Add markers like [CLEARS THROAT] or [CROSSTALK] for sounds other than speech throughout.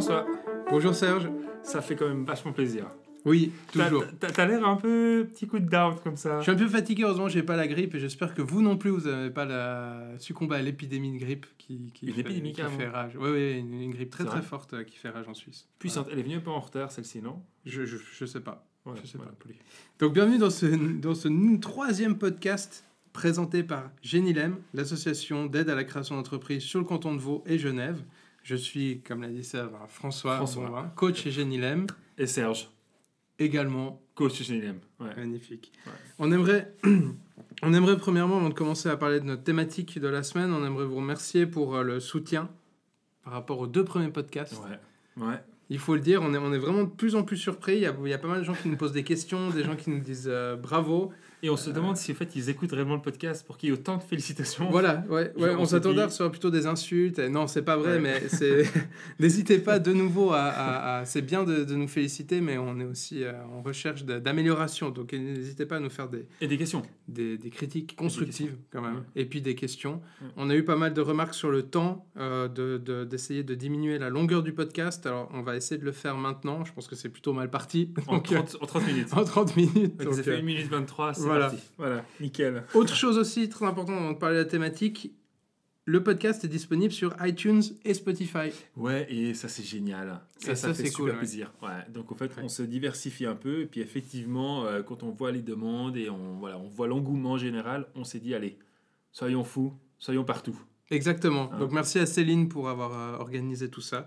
François. Bonjour Serge. Ça fait quand même vachement plaisir. Oui, toujours. T'as l'air un peu petit coup de down comme ça. Je suis un peu fatigué, heureusement, j'ai pas la grippe et j'espère que vous non plus, vous n'avez pas la... succombé à l'épidémie de grippe qui, qui, une fait, épidémie qui fait rage. Oui, oui, une, une grippe très très forte euh, qui fait rage en Suisse. Puissante. Elle est venue un peu en retard celle-ci, non? Je, je, je, sais pas. Ouais, je sais pas. Donc bienvenue dans ce, dans ce troisième podcast présenté par Génilem, l'association d'aide à la création d'entreprises sur le canton de Vaud et Genève. Je suis, comme l'a dit Serge, François, François. Bonvin, coach chez Et Serge, également coach chez. Ouais. Magnifique. Ouais. On aimerait, [CLEARS THROAT] on aimerait premièrement, avant de commencer à parler de notre thématique de la semaine, on aimerait vous remercier pour euh, le soutien par rapport aux deux premiers podcasts. Ouais. Ouais. Il faut le dire, on est, on est vraiment de plus en plus surpris. Il y, a, il y a pas mal de gens qui nous posent des questions, des gens qui nous disent euh, bravo. Et on se demande si en fait ils écoutent réellement le podcast pour qu'il y ait autant de félicitations. Voilà, ouais, ouais, on s'attendait à recevoir plutôt des insultes. Et non, c'est pas vrai, Ouais. mais c'est. [LAUGHS] N'hésitez pas de nouveau à. à- à- C'est bien de, de nous féliciter, mais on est aussi euh, en recherche d'amélioration. Donc n'hésitez pas à nous faire des, Et des questions. des, des critiques constructives quand même, Ouais. et puis des questions. On a eu pas mal de remarques sur le temps, euh, de- de- d'essayer de, diminuer la longueur du podcast. Alors on va essayer de le faire maintenant. Je pense que c'est plutôt mal parti. En Donc, euh, 30, en 30 minutes. [LAUGHS] en 30 minutes. Donc, donc, ça fait euh, 1 minute 23, c'est voilà. parti. Voilà, nickel. Autre chose aussi très important avant de parler de la thématique, le podcast est disponible sur iTunes et Spotify. Ouais, et ça c'est génial. Ça, Et ça, ça, fait super cool, plaisir. Ouais. Donc en fait, Ouais. on se diversifie un peu. Et puis effectivement, euh, quand on voit les demandes et on, voilà, on voit l'engouement général, on s'est dit, allez, soyons fous, soyons partout. Exactement. Ah. Donc merci à Céline pour avoir euh, organisé tout ça.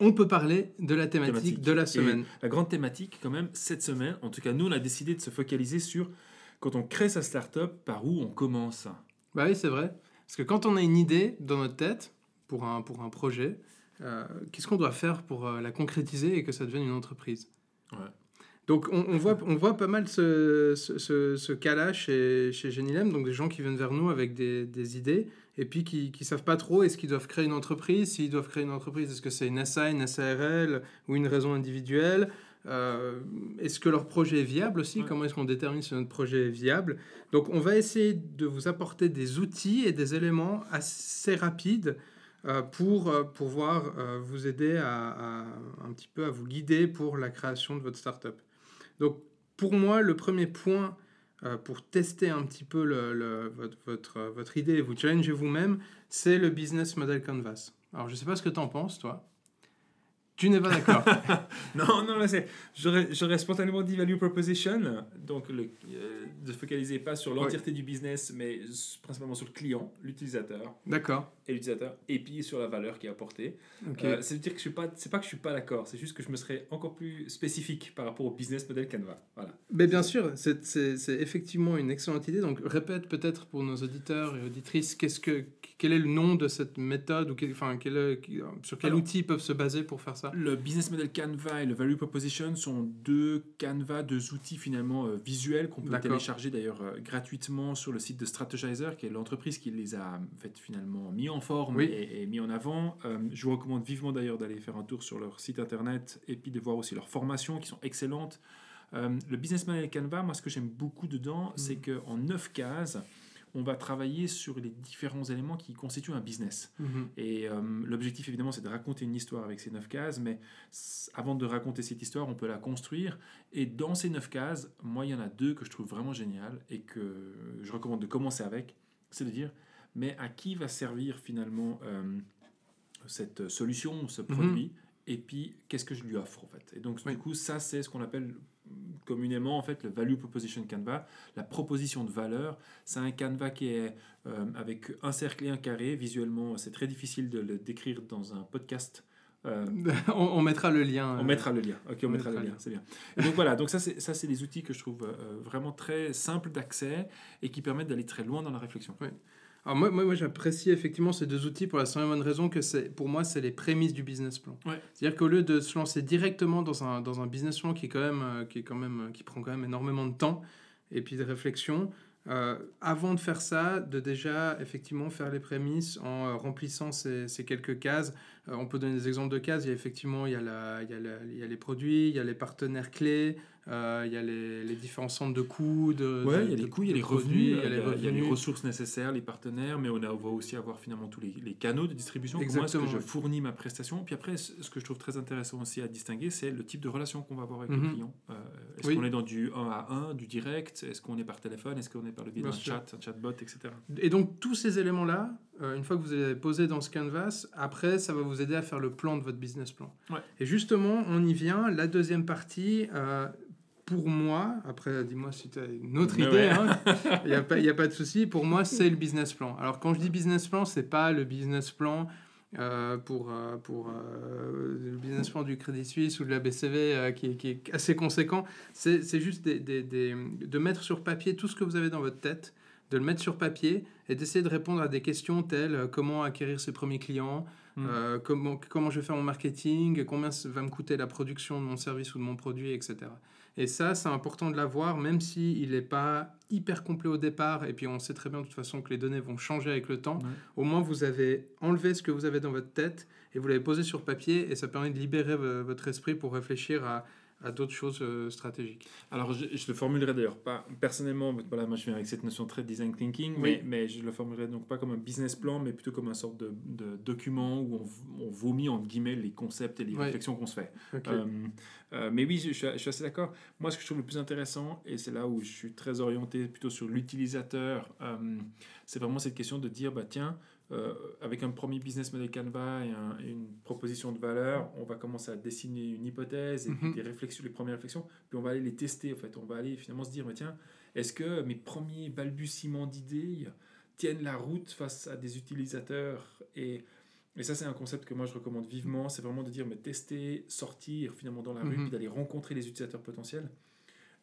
On peut parler de la thématique, Thématique. de la Et semaine. la grande thématique, quand même, cette semaine, en tout cas, nous, on a décidé de se focaliser sur quand on crée sa start-up, par où on commence. Bah oui, c'est vrai. Parce que quand on a une idée dans notre tête pour un, pour un projet, euh, qu'est-ce qu'on doit faire pour euh, la concrétiser et que ça devienne une entreprise? Ouais. Donc on, on voit, on voit pas mal ce, ce, ce- ce cas-là chez, chez Genilem, donc des gens qui viennent vers nous avec des, des idées et puis qui ne savent pas trop est-ce qu'ils doivent créer une entreprise, s'ils doivent créer une entreprise, est-ce que c'est une SA, une SARL ou une raison individuelle Euh, Est-ce que leur projet est viable aussi Ouais. Comment est-ce qu'on détermine si notre projet est viable Donc on va essayer de vous apporter des outils et des éléments assez rapides euh, pour euh, pouvoir vous aider à, à- un petit peu à vous guider pour la création de votre startup. Donc pour moi, le premier point pour tester un petit peu votre, euh, votre idée et vous challenger vous-même, c'est le business model canvas. Alors je ne sais pas ce que tu en penses, toi. Tu n'es pas d'accord. [LAUGHS] Non, non, c'est. J'aurais spontanément dit value proposition, donc le, euh, de se focaliser pas sur l'entièreté du business, mais principalement sur le client, l'utilisateur d'accord. et l'utilisateur, et puis sur la valeur qui est apportée. Ok. Euh, c'est dire que je suis pas, c'est pas que je suis pas d'accord, c'est juste que je me serais encore plus spécifique par rapport au business model Canva. Voilà. Mais bien sûr, c'est- effectivement une excellente idée. Donc répète peut-être pour nos auditeurs et auditrices, qu'est-ce que, quel est le nom de cette méthode ou quel- enfin, quel sur quel Alors- outil ils peuvent se baser pour faire ça? Le business model Canva et le value proposition sont deux Canva, deux outils finalement euh, visuels qu'on peut télécharger d'ailleurs euh, gratuitement sur le site de Strategizer, qui est l'entreprise qui les a en fait, finalement mis en forme Oui. et, et mis en avant. Euh, je vous recommande vivement d'ailleurs d'aller faire un tour sur leur site internet et puis de voir aussi leurs formations qui sont excellentes. Le business model Canva, moi ce que j'aime beaucoup dedans, c'est qu'en neuf cases, on va travailler sur les différents éléments qui constituent un business. Mhm. Et euh, l'objectif, évidemment, c'est de raconter une histoire avec ces neuf cases, mais avant de raconter cette histoire, on peut la construire. Et dans ces neuf cases, moi, il y en a deux que je trouve vraiment géniales et que je recommande de commencer avec. C'est de dire, mais à qui va servir finalement euh, cette solution, ce produit? Et puis, qu'est-ce que je lui offre, en fait? Et donc, Oui. du coup, ça, c'est ce qu'on appelle communément, en fait, le Value Proposition Canva, la proposition de valeur. C'est un Canva qui est euh, avec un cercle et un carré. Visuellement, c'est très difficile de le décrire dans un podcast. Euh, [LAUGHS] on, on mettra le lien. on euh, mettra le lien. Ok, on, on mettra, mettra le lien. C'est bien. Et donc voilà. Donc ça, c'est ça, c'est des outils que je trouve vraiment très simples d'accès et qui permettent d'aller très loin dans la réflexion. Alors moi, moi, moi, j'apprécie effectivement ces deux outils pour la simple et bonne raison que c'est, pour moi, c'est les prémices du business plan. Ouais. C'est-à-dire qu'au lieu de se lancer directement dans un, dans un business plan qui, est quand même, euh, qui, est quand même, euh, qui prend quand même énormément de temps et puis de réflexion, euh, avant de faire ça, de déjà effectivement faire les prémices en remplissant ces, ces, quelques cases. Euh, on peut donner des exemples de cases. Il y a effectivement il y a, la, il y a, la, il y a les produits, il y a les partenaires clés, euh, il y a les, les, différents centres de coûts. De, ouais, de, il y a les coûts, il y a les revenus, il y a les, revenus. Il y a les ressources nécessaires, les partenaires, mais on, a, on va aussi avoir finalement tous les, les canaux de distribution. Exactement. Comment est-ce que je fournis ma prestation Puis après, ce que je trouve très intéressant aussi à distinguer, c'est le type de relation qu'on va avoir avec mm -hmm. le client. Euh, est-ce oui. qu'on est dans du 1 à 1, du direct Est-ce qu'on est par téléphone Est-ce qu'on est par le biais d'un chat, un chatbot, etc. Et donc, tous ces éléments-là, euh, une fois que vous avez posé dans ce canvas, après, ça va vous aider à faire le plan de votre business plan. Ouais. Et justement, on y vient. La deuxième partie, euh, pour moi, après, dis-moi si tu as une autre idée, [LAUGHS] il ouais. n'y hein, a, a, pas de souci. Pour moi, c'est le business plan. Alors, quand je dis business plan, c'est pas le business plan euh, pour, pour le business plan du Crédit Suisse ou de la BCV qui, qui, est assez conséquent. C'est juste des, des, des, de mettre sur papier tout ce que vous avez dans votre tête de le mettre sur papier et d'essayer de répondre à des questions telles euh, comment acquérir ses premiers clients, mmh. euh, comment, comment je vais faire mon marketing, combien va me coûter la production de mon service ou de mon produit, etc. Et ça, c'est important de l'avoir, même s'il si n'est pas hyper complet au départ, et puis on sait très bien de toute façon que les données vont changer avec le temps. Au moins, vous avez enlevé ce que vous avez dans votre tête et vous l'avez posé sur papier, et ça permet de libérer votre esprit pour réfléchir à à d'autres choses euh, stratégiques Alors, je, je le formulerai d'ailleurs pas personnellement, voilà, moi je viens avec cette notion très design thinking, oui. mais, mais je le formulerai donc pas comme un business plan, mais plutôt comme un sorte de, de document où on, on, vomit entre guillemets les concepts et les oui. réflexions qu'on se fait. Okay. Euh, euh, mais oui, je, je, suis, je suis assez d'accord. Moi, ce que je trouve le plus intéressant, et c'est là où je suis très orienté plutôt sur l'utilisateur, euh, c'est vraiment cette question de dire, bah tiens, euh, avec un premier business model Canva et, un, et, une proposition de valeur, on va commencer à dessiner une hypothèse et mm -hmm. des réflexions, les premières réflexions, puis on va aller les tester. En fait, on va aller finalement se dire, mais tiens, est-ce que mes premiers balbutiements d'idées tiennent la route face à des utilisateurs? Et et ça, c'est un concept que moi je recommande vivement. C'est vraiment de dire, mais tester, sortir finalement dans la rue, mm -hmm. puis d'aller rencontrer les utilisateurs potentiels.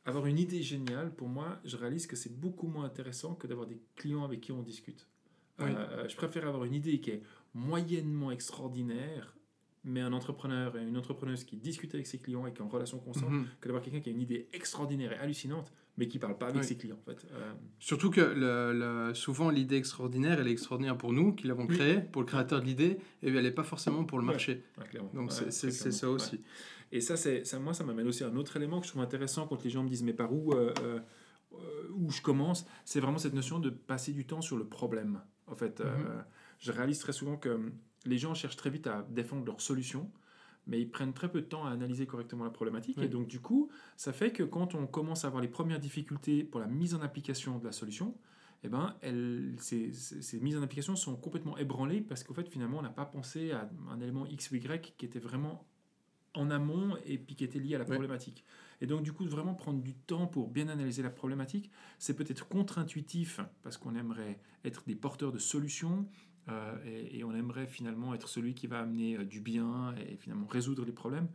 Avoir une idée géniale, pour moi, je réalise que c'est beaucoup moins intéressant que d'avoir des clients avec qui on discute. Oui. Euh, je préfère avoir une idée qui est moyennement extraordinaire, mais un entrepreneur et une entrepreneuse qui discute avec ses clients et qui est en relation constante, mm -hmm. que d'avoir quelqu'un qui a une idée extraordinaire et hallucinante, mais qui ne parle pas avec oui. ses clients. En fait. Euh... Surtout que le, le, souvent, l'idée extraordinaire, elle est extraordinaire pour nous, qui l'avons oui. créée, pour le créateur de l'idée, et elle n'est pas forcément pour le marché. Ouais, Donc c'est ça aussi. Et ça, ça, moi, ça m'amène aussi à un autre élément que je trouve intéressant quand les gens me disent, mais par où, euh, euh, où je commence? C'est vraiment cette notion de passer du temps sur le problème. En fait, mm -hmm. euh, je réalise très souvent que les gens cherchent très vite à défendre leur solution, mais ils prennent très peu de temps à analyser correctement la problématique. Oui. Et donc, du coup, ça fait que quand on commence à avoir les premières difficultés pour la mise en application de la solution, eh ben, elles, ces, ces, mises en application sont complètement ébranlées parce qu'en fait, finalement, on n'a pas pensé à un élément X ou Y qui était vraiment en amont et puis qui était lié à la oui. Et donc, du coup, vraiment prendre du temps pour bien analyser la problématique, c'est peut-être contre-intuitif parce qu'on aimerait être des porteurs de solutions euh, et, et, on aimerait finalement être celui qui va amener euh, du bien et finalement résoudre les problèmes.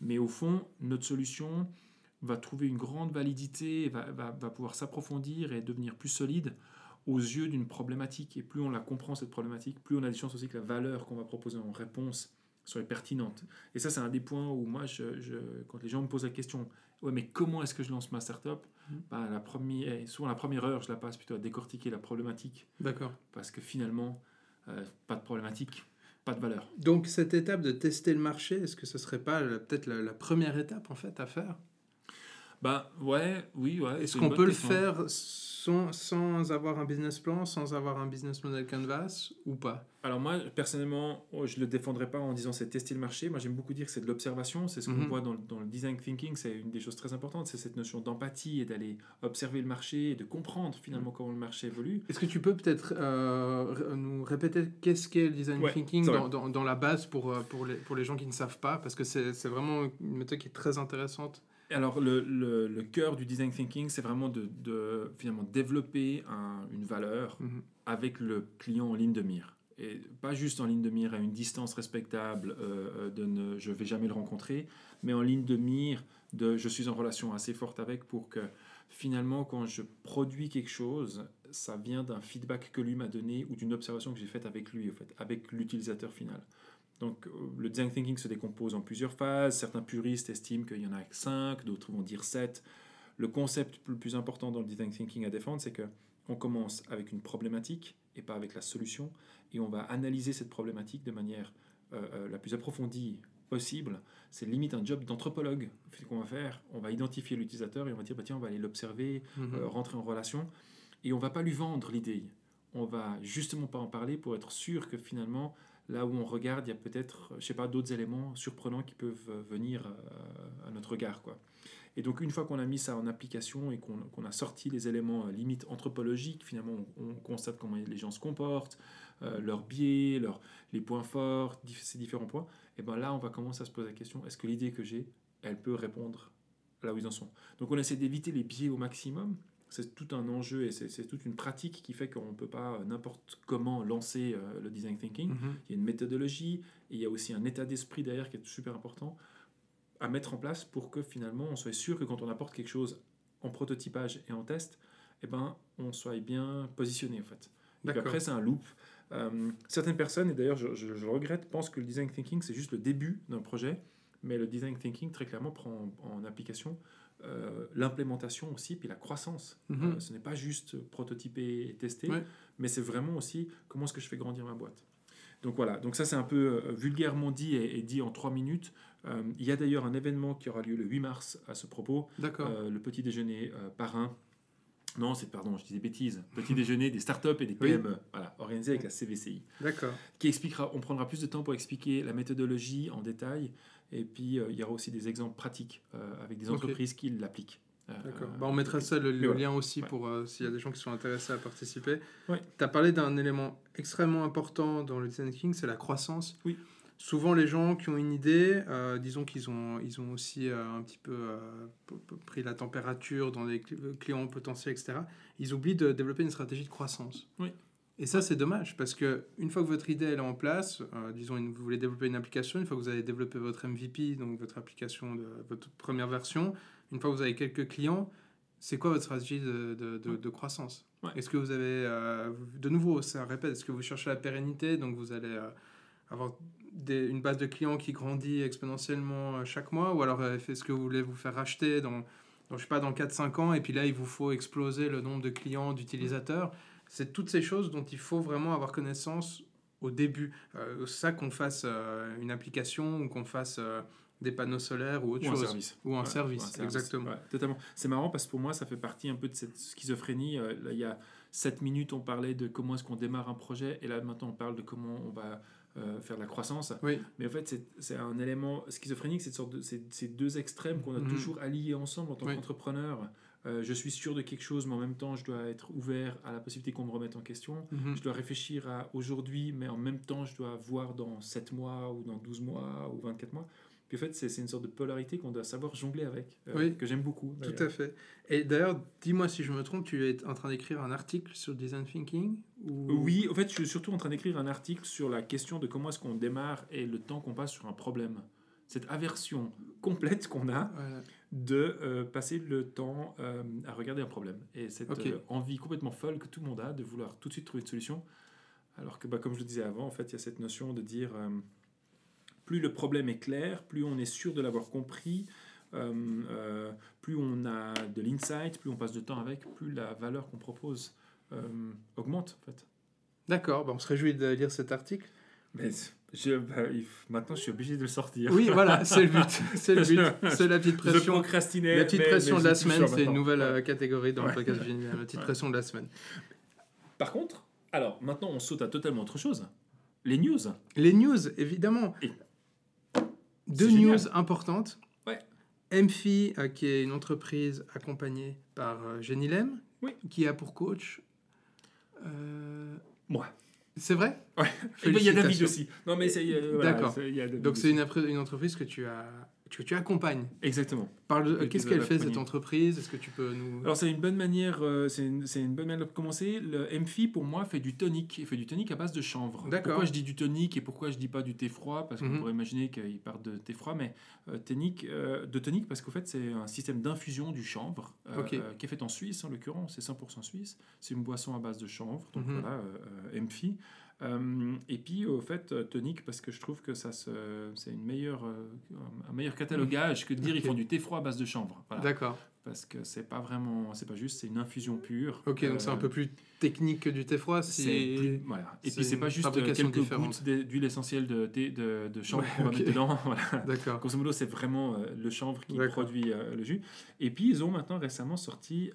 Mais au fond, notre solution va trouver une grande validité, va, va, va pouvoir s'approfondir et devenir plus solide aux yeux d'une problématique. Et plus on la comprend, cette problématique, plus on a des chances aussi que la valeur qu'on va proposer en réponse soit pertinente. Et ça, c'est un des points où moi, je, je, quand les gens me posent la question, ouais, mais comment est-ce que je lance ma startup bah, la première, Souvent, la première heure, je la passe plutôt à décortiquer la problématique. D'accord. Parce que finalement, euh, pas de problématique, pas de valeur. Donc, cette étape de tester le marché, est-ce que ce serait pas peut-être la, la, première étape, en fait, à faire? Bah, ouais, oui, ouais. Est-ce qu'on peut le faire sans, sans avoir un business plan, sans avoir un business model canvas ou pas? Alors moi, personnellement, oh, je ne le défendrai pas en disant c'est tester le marché. Moi, j'aime beaucoup dire que c'est de l'observation. C'est ce qu'on mm -hmm. voit dans, dans, le design thinking. C'est une des choses très importantes. C'est cette notion d'empathie et d'aller observer le marché et de comprendre finalement -hmm. comment le marché évolue. Est-ce que tu peux peut-être euh, nous répéter qu'est-ce qu'est le design ouais, thinking dans, dans, dans, la base pour, euh, pour, les, pour les gens qui ne savent pas? Parce que c'est vraiment une méthode qui est très intéressante. Alors, le, le, le, cœur du design thinking, c'est vraiment de, de, finalement développer un, une valeur mm -hmm. avec le client en ligne de mire. Et pas juste en ligne de mire à une distance respectable euh, de ne je vais jamais le rencontrer, mais en ligne de mire de je suis en relation assez forte avec pour que finalement, quand je produis quelque chose, ça vient d'un feedback que lui m'a donné ou d'une observation que j'ai faite avec lui, en fait, avec l'utilisateur final. Donc, euh, le design thinking se décompose en plusieurs phases. Certains puristes estiment qu'il y en a 5, d'autres vont dire 7. le concept le plus important dans le design thinking à défendre, c'est que on commence avec une problématique et pas avec la solution, et on va analyser cette problématique de manière euh, euh, la plus approfondie possible. C'est limite un job d'anthropologue qu'on va faire. On va identifier l'utilisateur et on va dire bah, tiens, on va aller l'observer, Mhm. euh, rentrer en relation, et on va pas lui vendre l'idée. On va justement pas en parler pour être sûr que finalement, là où on regarde, il y a peut-être, je sais pas, d'autres éléments surprenants qui peuvent euh, venir euh, à notre regard, quoi. Et donc une fois qu'on a mis ça en application et qu'on a sorti les éléments euh, limite anthropologiques, finalement on, on constate comment les gens se comportent, leurs biais, leurs, les points forts, ces différents points, et ben là on va commencer à se poser la question, est-ce que l'idée que j'ai, elle peut répondre là où ils en sont? Donc on essaie d'éviter les biais au maximum, c'est tout un enjeu et c'est toute une pratique qui fait qu'on ne peut pas euh, n'importe comment lancer euh, le design thinking. Mhm. Il y a une méthodologie et il y a aussi un état d'esprit derrière qui est super important à mettre en place pour que finalement on soit sûr que quand on apporte quelque chose en prototypage et en test, eh ben, on soit bien positionné en fait. Et puis après, c'est un loop. Euh, certaines personnes, et d'ailleurs je, je- regrette, pensent que le design thinking c'est juste le début d'un projet, mais le design thinking très clairement prend en, en application euh, l'implémentation aussi, puis la croissance. Mhm. Euh, ce n'est pas juste prototyper et tester, Ouais. mais c'est vraiment aussi comment est-ce que je fais grandir ma boîte. Donc voilà, donc ça c'est un peu euh, vulgairement dit et, et dit en trois minutes. Il y a d'ailleurs un événement qui aura lieu le 8 mars à ce propos, le petit déjeuner parrain. Non, c'est pardon, je dis des bêtises. Petit [LAUGHS] déjeuner des startups et des Oui. PME, voilà, organisé avec la CVCI, D'accord. qui expliquera. On prendra plus de temps pour expliquer la méthodologie en détail, et puis euh, il y aura aussi des exemples pratiques euh, avec des entreprises qui l'appliquent. Euh, D'accord. Bah, on mettra ça, le, lien aussi, Ouais. pour s'il y a des gens qui sont intéressés à participer. Ouais. Tu as parlé d'un élément extrêmement important dans le design thinking, c'est la croissance. Oui. Souvent, les gens qui ont une idée, euh, disons qu'ils ont, ils ont aussi euh, un petit peu euh, pris la température dans les cli- clients potentiels, etc. Ils oublient de développer une stratégie de croissance. Oui. Et ça, c'est dommage parce que une fois que votre idée elle est en place, euh, disons, une- vous voulez développer une application, une fois que vous avez développé votre MVP, donc votre application de votre première version, une fois que vous avez quelques clients, c'est quoi votre stratégie de, de, de- Ouais. de croissance? Ouais. Est-ce que vous avez, euh, de nouveau, ça répète, est-ce que vous cherchez la pérennité, donc vous allez euh, avoir des- une base de clients qui grandit exponentiellement chaque mois, ou alors est-ce que vous voulez vous faire racheter dans, dans je sais pas, dans 4-5 ans, et puis là, il vous faut exploser le nombre de clients, d'utilisateurs? C'est toutes ces choses dont il faut vraiment avoir connaissance au début. Euh, ça qu'on fasse euh, une application ou qu'on fasse euh, des panneaux solaires ou autre Ou un chose. service. Ou un Ouais, service, ou un exactement. Ouais, totalement. C'est marrant parce que pour moi, ça fait partie un peu de cette schizophrénie. Là, il y a 7 minutes, on parlait de comment est-ce qu'on démarre un projet, et là maintenant, on parle de comment on va euh, faire de la croissance. Oui, Mais en fait, c'est- un élément schizophrénique, cette sorte de, c'est ces deux extrêmes qu'on a Mhm. toujours alliés ensemble en tant Oui. qu'entrepreneur. Euh, je suis sûr de quelque chose, mais en même temps, je dois être ouvert à la possibilité qu'on me remette en question. Mhm. Je dois réfléchir à aujourd'hui, mais en même temps, je dois voir dans 7 mois, ou dans 12 mois, ou 24 mois. Puis en fait, c'est une sorte de polarité qu'on doit savoir jongler avec, euh, Oui. que j'aime beaucoup. Tout à fait. Et d'ailleurs, dis-moi si je me trompe, tu es en train d'écrire un article sur design thinking ou... Oui, en fait, je suis surtout en train d'écrire un article sur la question de comment est-ce qu'on démarre et le temps qu'on passe sur un problème. Cette aversion complète qu'on a Voilà. De euh, passer le temps euh, à regarder un problème. Et cette euh, envie complètement folle que tout le monde a de vouloir tout de suite trouver une solution. Alors que, bah, comme je le disais avant, en fait, il y a cette notion de dire plus le problème est clair, plus on est sûr de l'avoir compris, plus on a de l'insight, plus on passe de temps avec, plus la valeur qu'on propose augmente, en fait. D'accord, bah, on se réjouit de lire cet article. Mais je, bah, maintenant, je suis obligé de le sortir. Oui, voilà, c'est le but. [LAUGHS] C'est le but. C'est la petite Je pression. La petite mais- pression mais de la semaine, c'est une nouvelle Ouais. euh, catégorie dans le Ouais. podcast Génial. La petite Ouais. pression de la semaine. Par contre, alors maintenant on saute à totalement autre chose. Les news. Les news, évidemment. Et- Deux news génial. importantes. Ouais. MFI, euh, qui est une entreprise accompagnée par euh, Genilem, Oui. qui a pour coach. euh, Moi. C'est vrai? Et ben, il y a David aussi. Non mais c'est euh, voilà, D'accord. Donc c'est une, une entreprise que tu as que tu accompagnes. Exactement. Parle Qu'est-ce qu'elle fait cette entreprise? Est-ce que tu peux nous Alors c'est une bonne manière, euh, c'est une, c'est une bonne manière de commencer. Le MFI pour moi fait du tonique. Il fait du tonique à base de chanvre. D'accord. Pourquoi je dis du tonique et pourquoi je dis pas du thé froid? Parce qu'on Mhm. pourrait imaginer qu'il part de thé froid, mais euh, tonique, euh, de tonique parce qu'au fait c'est un système d'infusion du chanvre euh, qui est fait en Suisse en l'occurrence. C'est 100% suisse. C'est une boisson à base de chanvre. Donc Mhm. voilà, MFI. Euh, et puis au fait euh, tonique parce que je trouve que ça se, c'est une meilleure, euh, un meilleur catalogage que de dire ils Ok. font du thé froid à base de chanvre. Voilà. D'accord. Parce que c'est pas vraiment, c'est pas juste, c'est une infusion pure. Ok, donc c'est un peu plus technique que du thé froid. C'est plus- voilà. Et puis c'est pas juste quelques différente. gouttes d'hu- d'huile essentielle de thé de, de chanvre Ouais, qu'on va mettre dedans. [LAUGHS] Voilà. D'accord. Grosso modo, c'est vraiment euh, le chanvre qui produit euh, le jus. Et puis, ils ont maintenant récemment sorti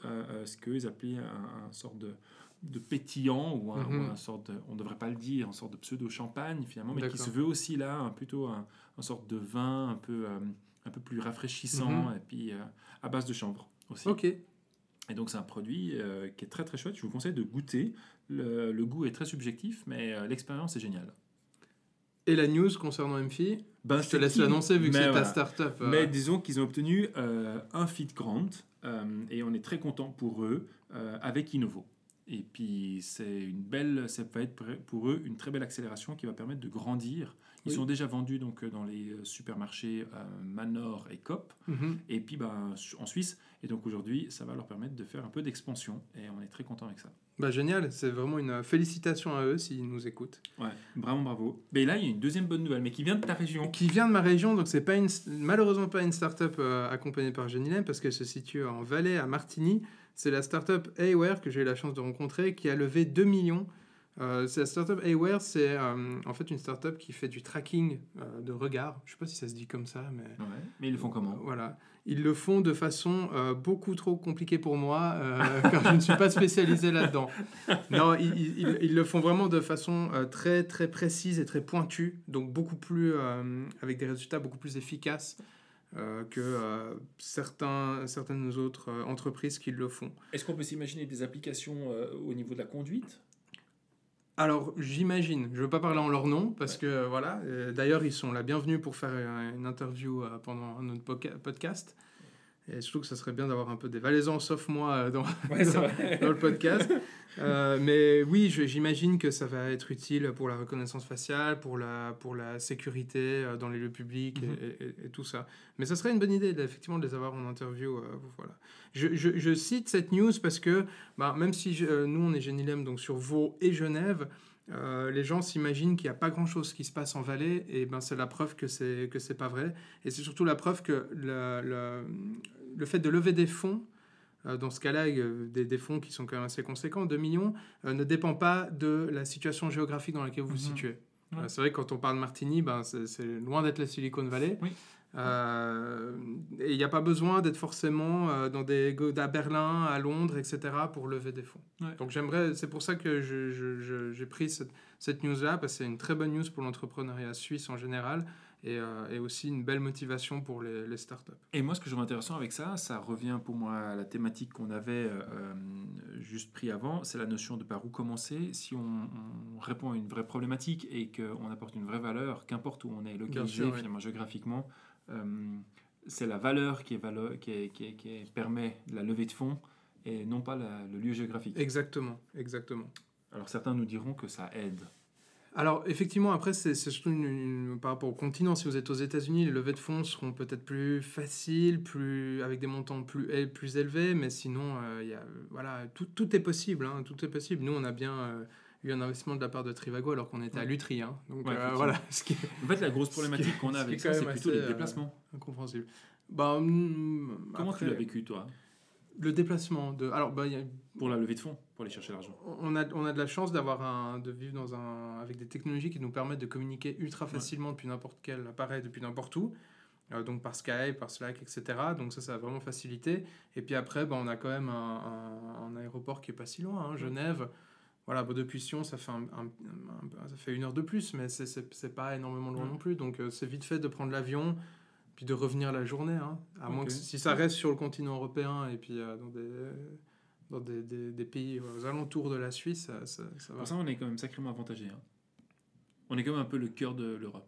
ce qu'ils appelaient un, un sorte de, de pétillant, ou un, ou un sorte de, on ne devrait pas le dire, une sorte de pseudo-champagne finalement, mais qui se veut aussi là un, plutôt un, un sorte de vin un peu, euh, un peu plus rafraîchissant, Mhm. et puis euh, à base de chanvre aussi. Ok. Et donc, c'est un produit euh, qui est très très chouette. Je vous conseille de goûter. Le, le goût est très subjectif, mais l'expérience est géniale. Et la news concernant MFI Ben, Je te laisse l'annoncer vu que c'est ta start-up. euh, Mais disons qu'ils ont obtenu euh, un feed grant euh, et on est très content pour eux avec Innovo. Et puis c'est une belle, ça va être pour eux une très belle accélération qui va permettre de grandir. Ils Oui. sont déjà vendus donc euh, dans les euh, supermarchés euh, Manor et Coop mhm. et puis ben, en Suisse. Et donc aujourd'hui, ça va leur permettre de faire un peu d'expansion et on est très content avec ça. Bah, génial, c'est vraiment une félicitation à eux s'ils nous écoutent. Ouais, vraiment bravo. Mais là, il y a une deuxième bonne nouvelle, mais qui vient de ta région. Qui vient de ma région, donc c'est pas une, malheureusement pas une start-up euh, accompagnée par Genilem parce qu'elle se situe en Valais, à Martigny. C'est la start-up Aware que j'ai eu la chance de rencontrer qui a levé 2 millions. Euh, c'est la start-up Aware, c'est euh, en fait une start-up qui fait du tracking euh, de regard. Je sais pas si ça se dit comme ça, mais Ouais. Mais ils le font comment? Voilà. Ils le font de façon beaucoup trop compliquée pour moi, [LAUGHS] car je ne suis pas spécialisé là-dedans. Non, ils, ils- le font vraiment de façon très, très précise et très pointue, donc beaucoup plus, avec des résultats beaucoup plus efficaces euh, que euh, certains, certaines autres euh, entreprises qui le font. Est-ce qu'on peut s'imaginer des applications au niveau de la conduite? Alors, j'imagine, je ne veux pas parler en leur nom, parce que voilà, d'ailleurs, ils sont la bienvenue pour faire une interview pendant notre podca- podcast. Et surtout que ça serait bien d'avoir un peu des Valaisans, sauf moi, dans, Ouais, c'est dans- vrai. [LAUGHS] dans le podcast. Euh, mais oui, j'imagine que ça va être utile pour la reconnaissance faciale, pour la, pour la sécurité euh, dans les lieux publics et- Mhm. et, et- et tout ça. Mais ça serait une bonne idée, effectivement, de les avoir en interview. euh, voilà. Je, je- je cite cette news parce que, bah, même si je- euh, nous, on est Génilem, donc sur Vaud et Genève, euh, les gens s'imaginent qu'il n'y a pas grand-chose qui se passe en Valais, et ben c'est la preuve que c'est que c'est pas vrai. Et c'est surtout la preuve que le, le, le fait de lever des fonds, dans ce cas-là, euh, des, des fonds qui sont quand même assez conséquents, 2 millions, euh, ne dépend pas de la situation géographique dans laquelle vous vous Mhm. situez. Ouais. Euh, c'est vrai que quand on parle de Martigny, ben, c'est loin d'être la Silicon Valley. Oui. Euh, et il n'y a pas besoin d'être forcément euh, dans des, à Berlin, à Londres, etc. pour lever des fonds. Ouais. Donc j'aimerais, c'est pour ça que j'ai pris cette, cette news-là, parce que c'est une très bonne news pour l'entrepreneuriat suisse en général, et, euh, et aussi une belle motivation pour les, les startups. Et moi, ce que je trouve intéressant avec ça, ça revient pour moi à la thématique qu'on avait euh, euh, juste pris avant, c'est la notion de par où commencer. Si on, on répond à une vraie problématique et qu'on apporte une vraie valeur, qu'importe où on est localisé sûr, oui. finalement géographiquement, c'est la valeur qui, est valo- qui, est- qui est- qui est- permet la levée de fonds et non pas la- le lieu géographique. Exactement, exactement. Alors certains nous diront que ça aide. Alors, effectivement, après, c'est surtout une- une- par rapport au continent. Si vous êtes aux États-Unis, les levées de fonds seront peut-être plus faciles, plus, avec des montants plus, plus élevés, mais sinon, euh, y a, euh, voilà, tout, tout est possible. hein, tout est possible. Nous, on a bien euh, eu un investissement de la part de Trivago alors qu'on était à. Lutry. hein. donc, Ouais, euh, voilà, ce qui est En fait, la grosse problématique qu'on a avec ça, c'est plutôt les euh, déplacements. incompréhensible. Bah, hum, Comment après, tu l'as vécu, toi, Le déplacement de. Alors, bah, il y a- pour la levée de fonds, pour aller chercher l'argent on a, on a de la chance d'avoir un, de vivre dans un, avec des technologies qui nous permettent de communiquer ultra facilement depuis n'importe quel appareil, depuis n'importe où. Euh, donc par Skype, par Slack, etc. Donc ça, ça a vraiment facilité. Et puis après, bah, on a quand même un, un- un aéroport qui est pas si loin, hein, Genève. Voilà, bon, depuis Sion, ça fait, un, ça fait une heure de plus, mais c'est- pas énormément loin Ouais. non plus. Donc euh, c'est vite fait de prendre l'avion, puis de revenir la journée. hein. à moins que si ça reste sur le continent européen et puis euh, dans des dans des, des- des pays aux alentours de la Suisse, ça, ça- ça va. Pour ça, on est quand même sacrément avantagé. hein. On est quand même un peu le cœur de l'Europe.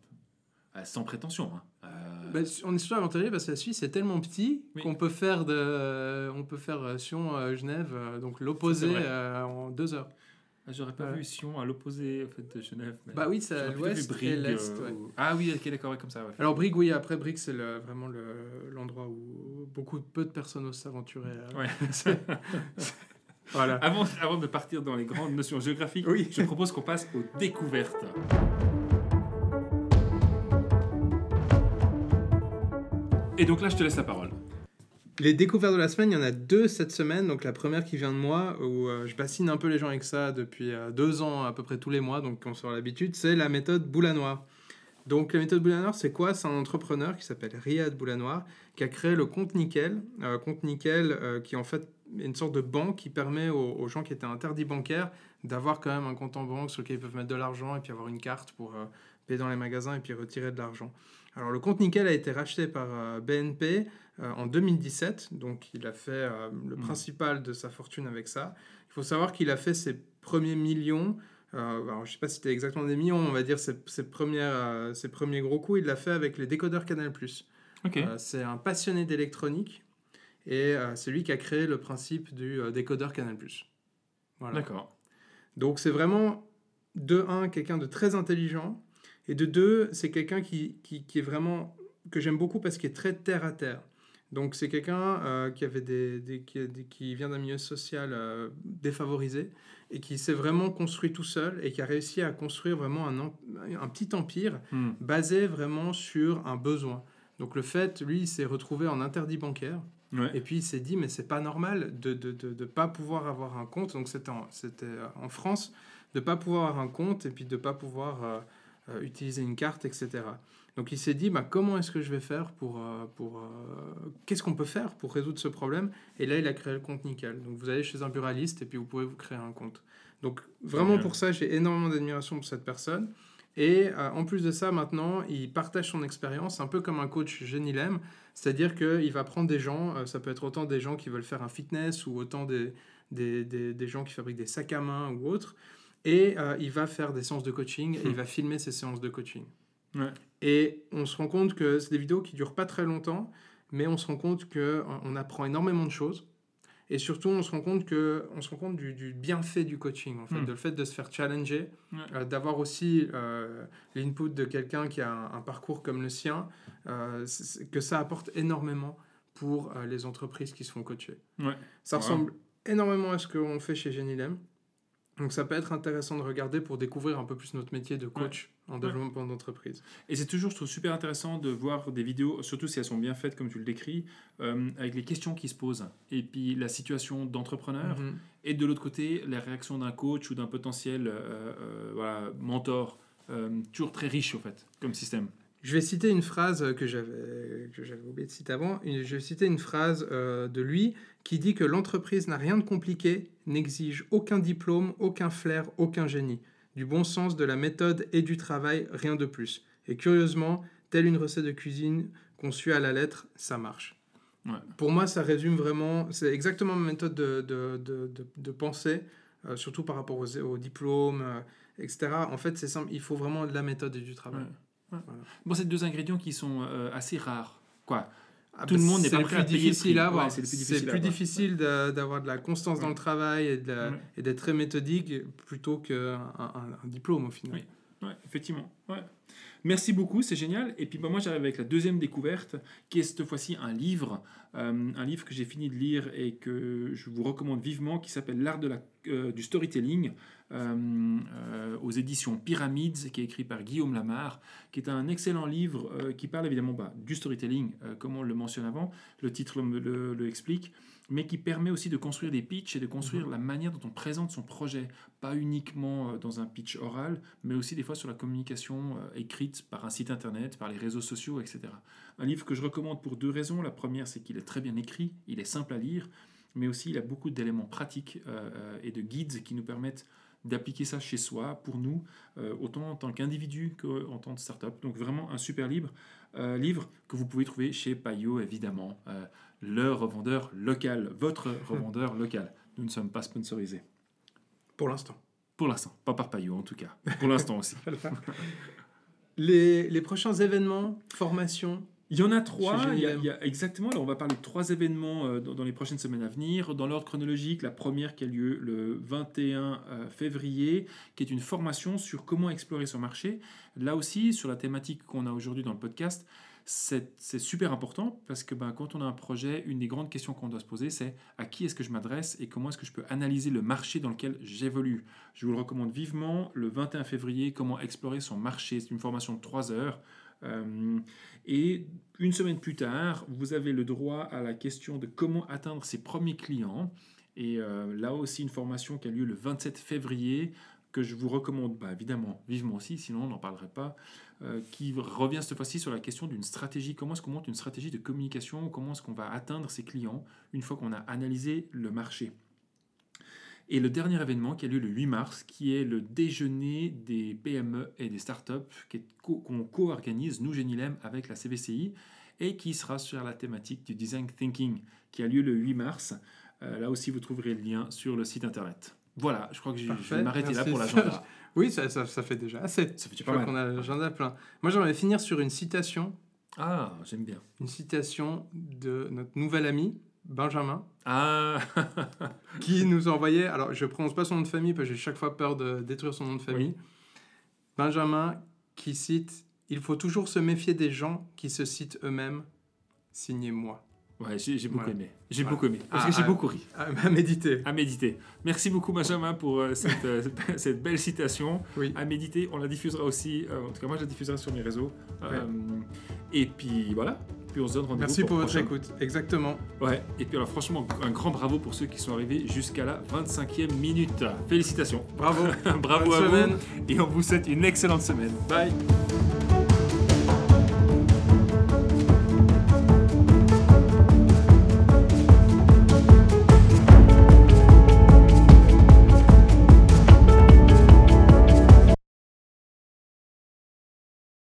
Euh, sans prétention. hein. Euh, Bah, on est surtout avantagé parce que la Suisse est tellement petit Oui. qu'on peut faire de, on peut faire euh, Sion, euh, Genève, euh, donc l'opposé euh, en deux heures. Ah, J'aurais pas ouais. vu Sion à l'opposé en fait, de Genève. mais Bah oui, c'est à l'ouest et l'est. euh, ouais. ou- Ah oui, ok, d'accord, comme ça. ouais. Alors Brigue, oui, après Brigue, c'est le- vraiment le- l'endroit où beaucoup peu de personnes osent s'aventurer. euh. [LAUGHS] Voilà. Avant, avant de partir dans les grandes notions géographiques, Oui. je propose qu'on passe aux découvertes. Et donc là, je te laisse la parole. Les découvertes de la semaine, il y en a deux cette semaine. Donc la première qui vient de moi, où euh, je bassine un peu les gens avec ça depuis euh, deux ans, à peu près tous les mois, donc on sort l'habitude, c'est la méthode boule à noir. Donc la méthode boule à noir, c'est quoi? C'est un entrepreneur qui s'appelle Riyad Boulanoir qui a créé le compte Nickel. Euh, compte Nickel qui est en fait une sorte de banque qui permet aux, aux gens qui étaient interdits bancaires d'avoir quand même un compte en banque sur lequel ils peuvent mettre de l'argent et puis avoir une carte pour payer dans les magasins et puis retirer de l'argent. Alors le compte Nickel a été racheté par BNP euh, en 2017. Donc il a fait euh, le hmm. principal de sa fortune avec ça. Il faut savoir qu'il a fait ses premiers millions. Euh, alors, je ne sais pas si c'était exactement des millions, on va dire ses, ses, premières, ses premiers gros coups, il l'a fait avec les décodeurs Canal+. c'est un passionné d'électronique et c'est lui qui a créé le principe du décodeur Canal+. Voilà. D'accord. Donc c'est vraiment, de un, quelqu'un de très intelligent, et de deux, c'est quelqu'un qui, qui, qui, est vraiment, que j'aime beaucoup parce qu'il est très terre à terre. Donc c'est quelqu'un euh, qui, avait des, qui, vient d'un milieu social euh, défavorisé et qui s'est vraiment construit tout seul et qui a réussi à construire vraiment un, un petit empire hmm. basé vraiment sur un besoin. Donc le fait, lui, il s'est retrouvé en interdit bancaire. Et puis il s'est dit, mais c'est pas normal de ne de, de, de, pas pouvoir avoir un compte. Donc c'était en, en, France, de pas pouvoir avoir un compte et puis de pas pouvoir euh, utiliser une carte, etc. Donc il s'est dit, bah, comment est-ce que je vais faire pour... Euh, pour euh, Qu'est-ce qu'on peut faire pour résoudre ce problème? Et là, il a créé le compte Nickel. Donc vous allez chez un buraliste et puis vous pouvez vous créer un compte. Donc vraiment pour ça, j'ai énormément d'admiration pour cette personne. Et euh, en plus de ça, maintenant, il partage son expérience, un peu comme un coach l'aime. C'est-à-dire qu'il va prendre des gens, ça peut être autant des gens qui veulent faire un fitness ou autant des, des, des, des gens qui fabriquent des sacs à main ou autres. Et il va faire des séances de coaching et il hmm. va filmer ces séances de coaching. Et on se rend compte que c'est des vidéos qui durent pas très longtemps, mais on se rend compte qu'on apprend énormément de choses. Et surtout, on se rend compte, que, on se rend compte du, bienfait du coaching, en fait, hmm. de le fait de se faire challenger, euh, d'avoir aussi euh, l'input de quelqu'un qui a un, parcours comme le sien, euh, que ça apporte énormément pour les entreprises qui se font coacher. Ça ressemble énormément à ce qu'on fait chez Genilem. Donc ça peut être intéressant de regarder pour découvrir un peu plus notre métier de coach en développement d'entreprise. Et c'est toujours, je trouve, super intéressant de voir des vidéos, surtout si elles sont bien faites comme tu le décris, euh, avec les questions qui se posent, et puis la situation d'entrepreneur, mhm. et de l'autre côté, la réaction d'un coach ou d'un potentiel euh, euh, voilà, mentor. toujours très riche, au fait, comme système. Je vais citer une phrase que j'avais, que j'avais oublié de citer avant. Je vais citer une phrase de lui qui dit que l'entreprise n'a rien de compliqué, n'exige aucun diplôme, aucun flair, aucun génie. Du bon sens, de la méthode et du travail, rien de plus. Et curieusement, telle une recette de cuisine conçue à la lettre, ça marche. Pour moi, ça résume vraiment, c'est exactement ma méthode de, de, de, de pensée, euh, surtout par rapport aux, aux diplômes, euh, etc. En fait, c'est simple, il faut vraiment de la méthode et du travail. Bon, c'est deux ingrédients qui sont euh, assez rares. Quoi ah, tout le monde n'est pas prêt à à avoir. c'est plus difficile d'avoir de la constance dans le travail et d'être très méthodique plutôt qu'un un, diplôme au final. Oui, effectivement. Merci beaucoup, c'est génial. Et puis bah, moi j'arrive avec la deuxième découverte, qui est cette fois-ci un livre, euh, un livre que j'ai fini de lire et que je vous recommande vivement, qui s'appelle L'art euh, du storytelling. Euh, aux éditions Pyramides, qui est écrit par Guillaume Lamar, qui est un excellent livre qui parle évidemment bah, du storytelling, comme on le mentionne avant, le titre le, explique, mais qui permet aussi de construire des pitchs et de construire mhm. la manière dont on présente son projet, pas uniquement dans un pitch oral, mais aussi des fois sur la communication écrite par un site internet, par les réseaux sociaux, etc. Un livre que je recommande pour deux raisons. La première, c'est qu'il est très bien écrit, il est simple à lire, mais aussi il a beaucoup d'éléments pratiques et de guides qui nous permettent d'appliquer ça chez soi, pour nous, euh, autant en tant qu'individu qu'en tant que startup. Donc vraiment un super livre, euh, livre que vous pouvez trouver chez Payot, évidemment, euh, le revendeur local, votre [LAUGHS] revendeur local. Nous ne sommes pas sponsorisés. Pour l'instant. Pour l'instant, pas par Payot en tout cas. Pour l'instant aussi. [LAUGHS] les, les prochains événements, formations, il y en a trois. Il y a, exactement. Alors, on va parler de trois événements euh, dans, les prochaines semaines à venir. Dans l'ordre chronologique, la première qui a lieu le 21 euh, février, qui est une formation sur comment explorer son marché. Là aussi, sur la thématique qu'on a aujourd'hui dans le podcast, c'est super important parce que ben, quand on a un projet, une des grandes questions qu'on doit se poser, c'est à qui est-ce que je m'adresse et comment est-ce que je peux analyser le marché dans lequel j'évolue. Je vous le recommande vivement. Le 21 février, comment explorer son marché. C'est une formation de trois heures et une semaine plus tard, vous avez le droit à la question de comment atteindre ses premiers clients. Et euh, là aussi, une formation qui a lieu le 27 février, que je vous recommande bah, évidemment vivement aussi, sinon on n'en parlerait pas, euh, qui revient cette fois-ci sur la question d'une stratégie. Comment est-ce qu'on monte une stratégie de communication? Comment est-ce qu'on va atteindre ses clients une fois qu'on a analysé le marché? Et le dernier événement qui a lieu le 8 mars, qui est le déjeuner des PME et des startups qu'on co-organise, nous, Genilem, avec la CVCI, et qui sera sur la thématique du design thinking, qui a lieu le 8 mars. Euh, là aussi, vous trouverez le lien sur le site internet. Voilà, je crois que je vais m'arrêter là pour l'agenda. [LAUGHS] oui, ça, ça, fait déjà assez. Ça fait pas mal. qu'on a l'agenda plein. Moi, j'aimerais finir sur une citation. Ah, j'aime bien. Une citation de notre nouvel ami, Benjamin. Ah [LAUGHS] Qui nous envoyait. Alors, je ne prononce pas son nom de famille parce que j'ai chaque fois peur de détruire son nom de famille. Benjamin qui cite Il faut toujours se méfier des gens qui se citent eux-mêmes. Signez moi. Ouais, j'ai beaucoup aimé. J'ai beaucoup aimé. Parce que j'ai beaucoup ri. À, méditer. À méditer. Merci beaucoup, Benjamin, pour euh, cette, euh, [LAUGHS] cette, belle citation. Oui. À méditer, on la diffusera aussi. Euh, en tout cas, moi, je la diffuserai sur mes réseaux. et puis, voilà. Puis on se donne rendez-vous. Merci pour, votre écoute. Exactement. Ouais. Et puis, alors, franchement, un grand bravo pour ceux qui sont arrivés jusqu'à la 25e minute. Félicitations. Bravo. [LAUGHS] bravo à vous. Et on vous souhaite une excellente semaine. Bye.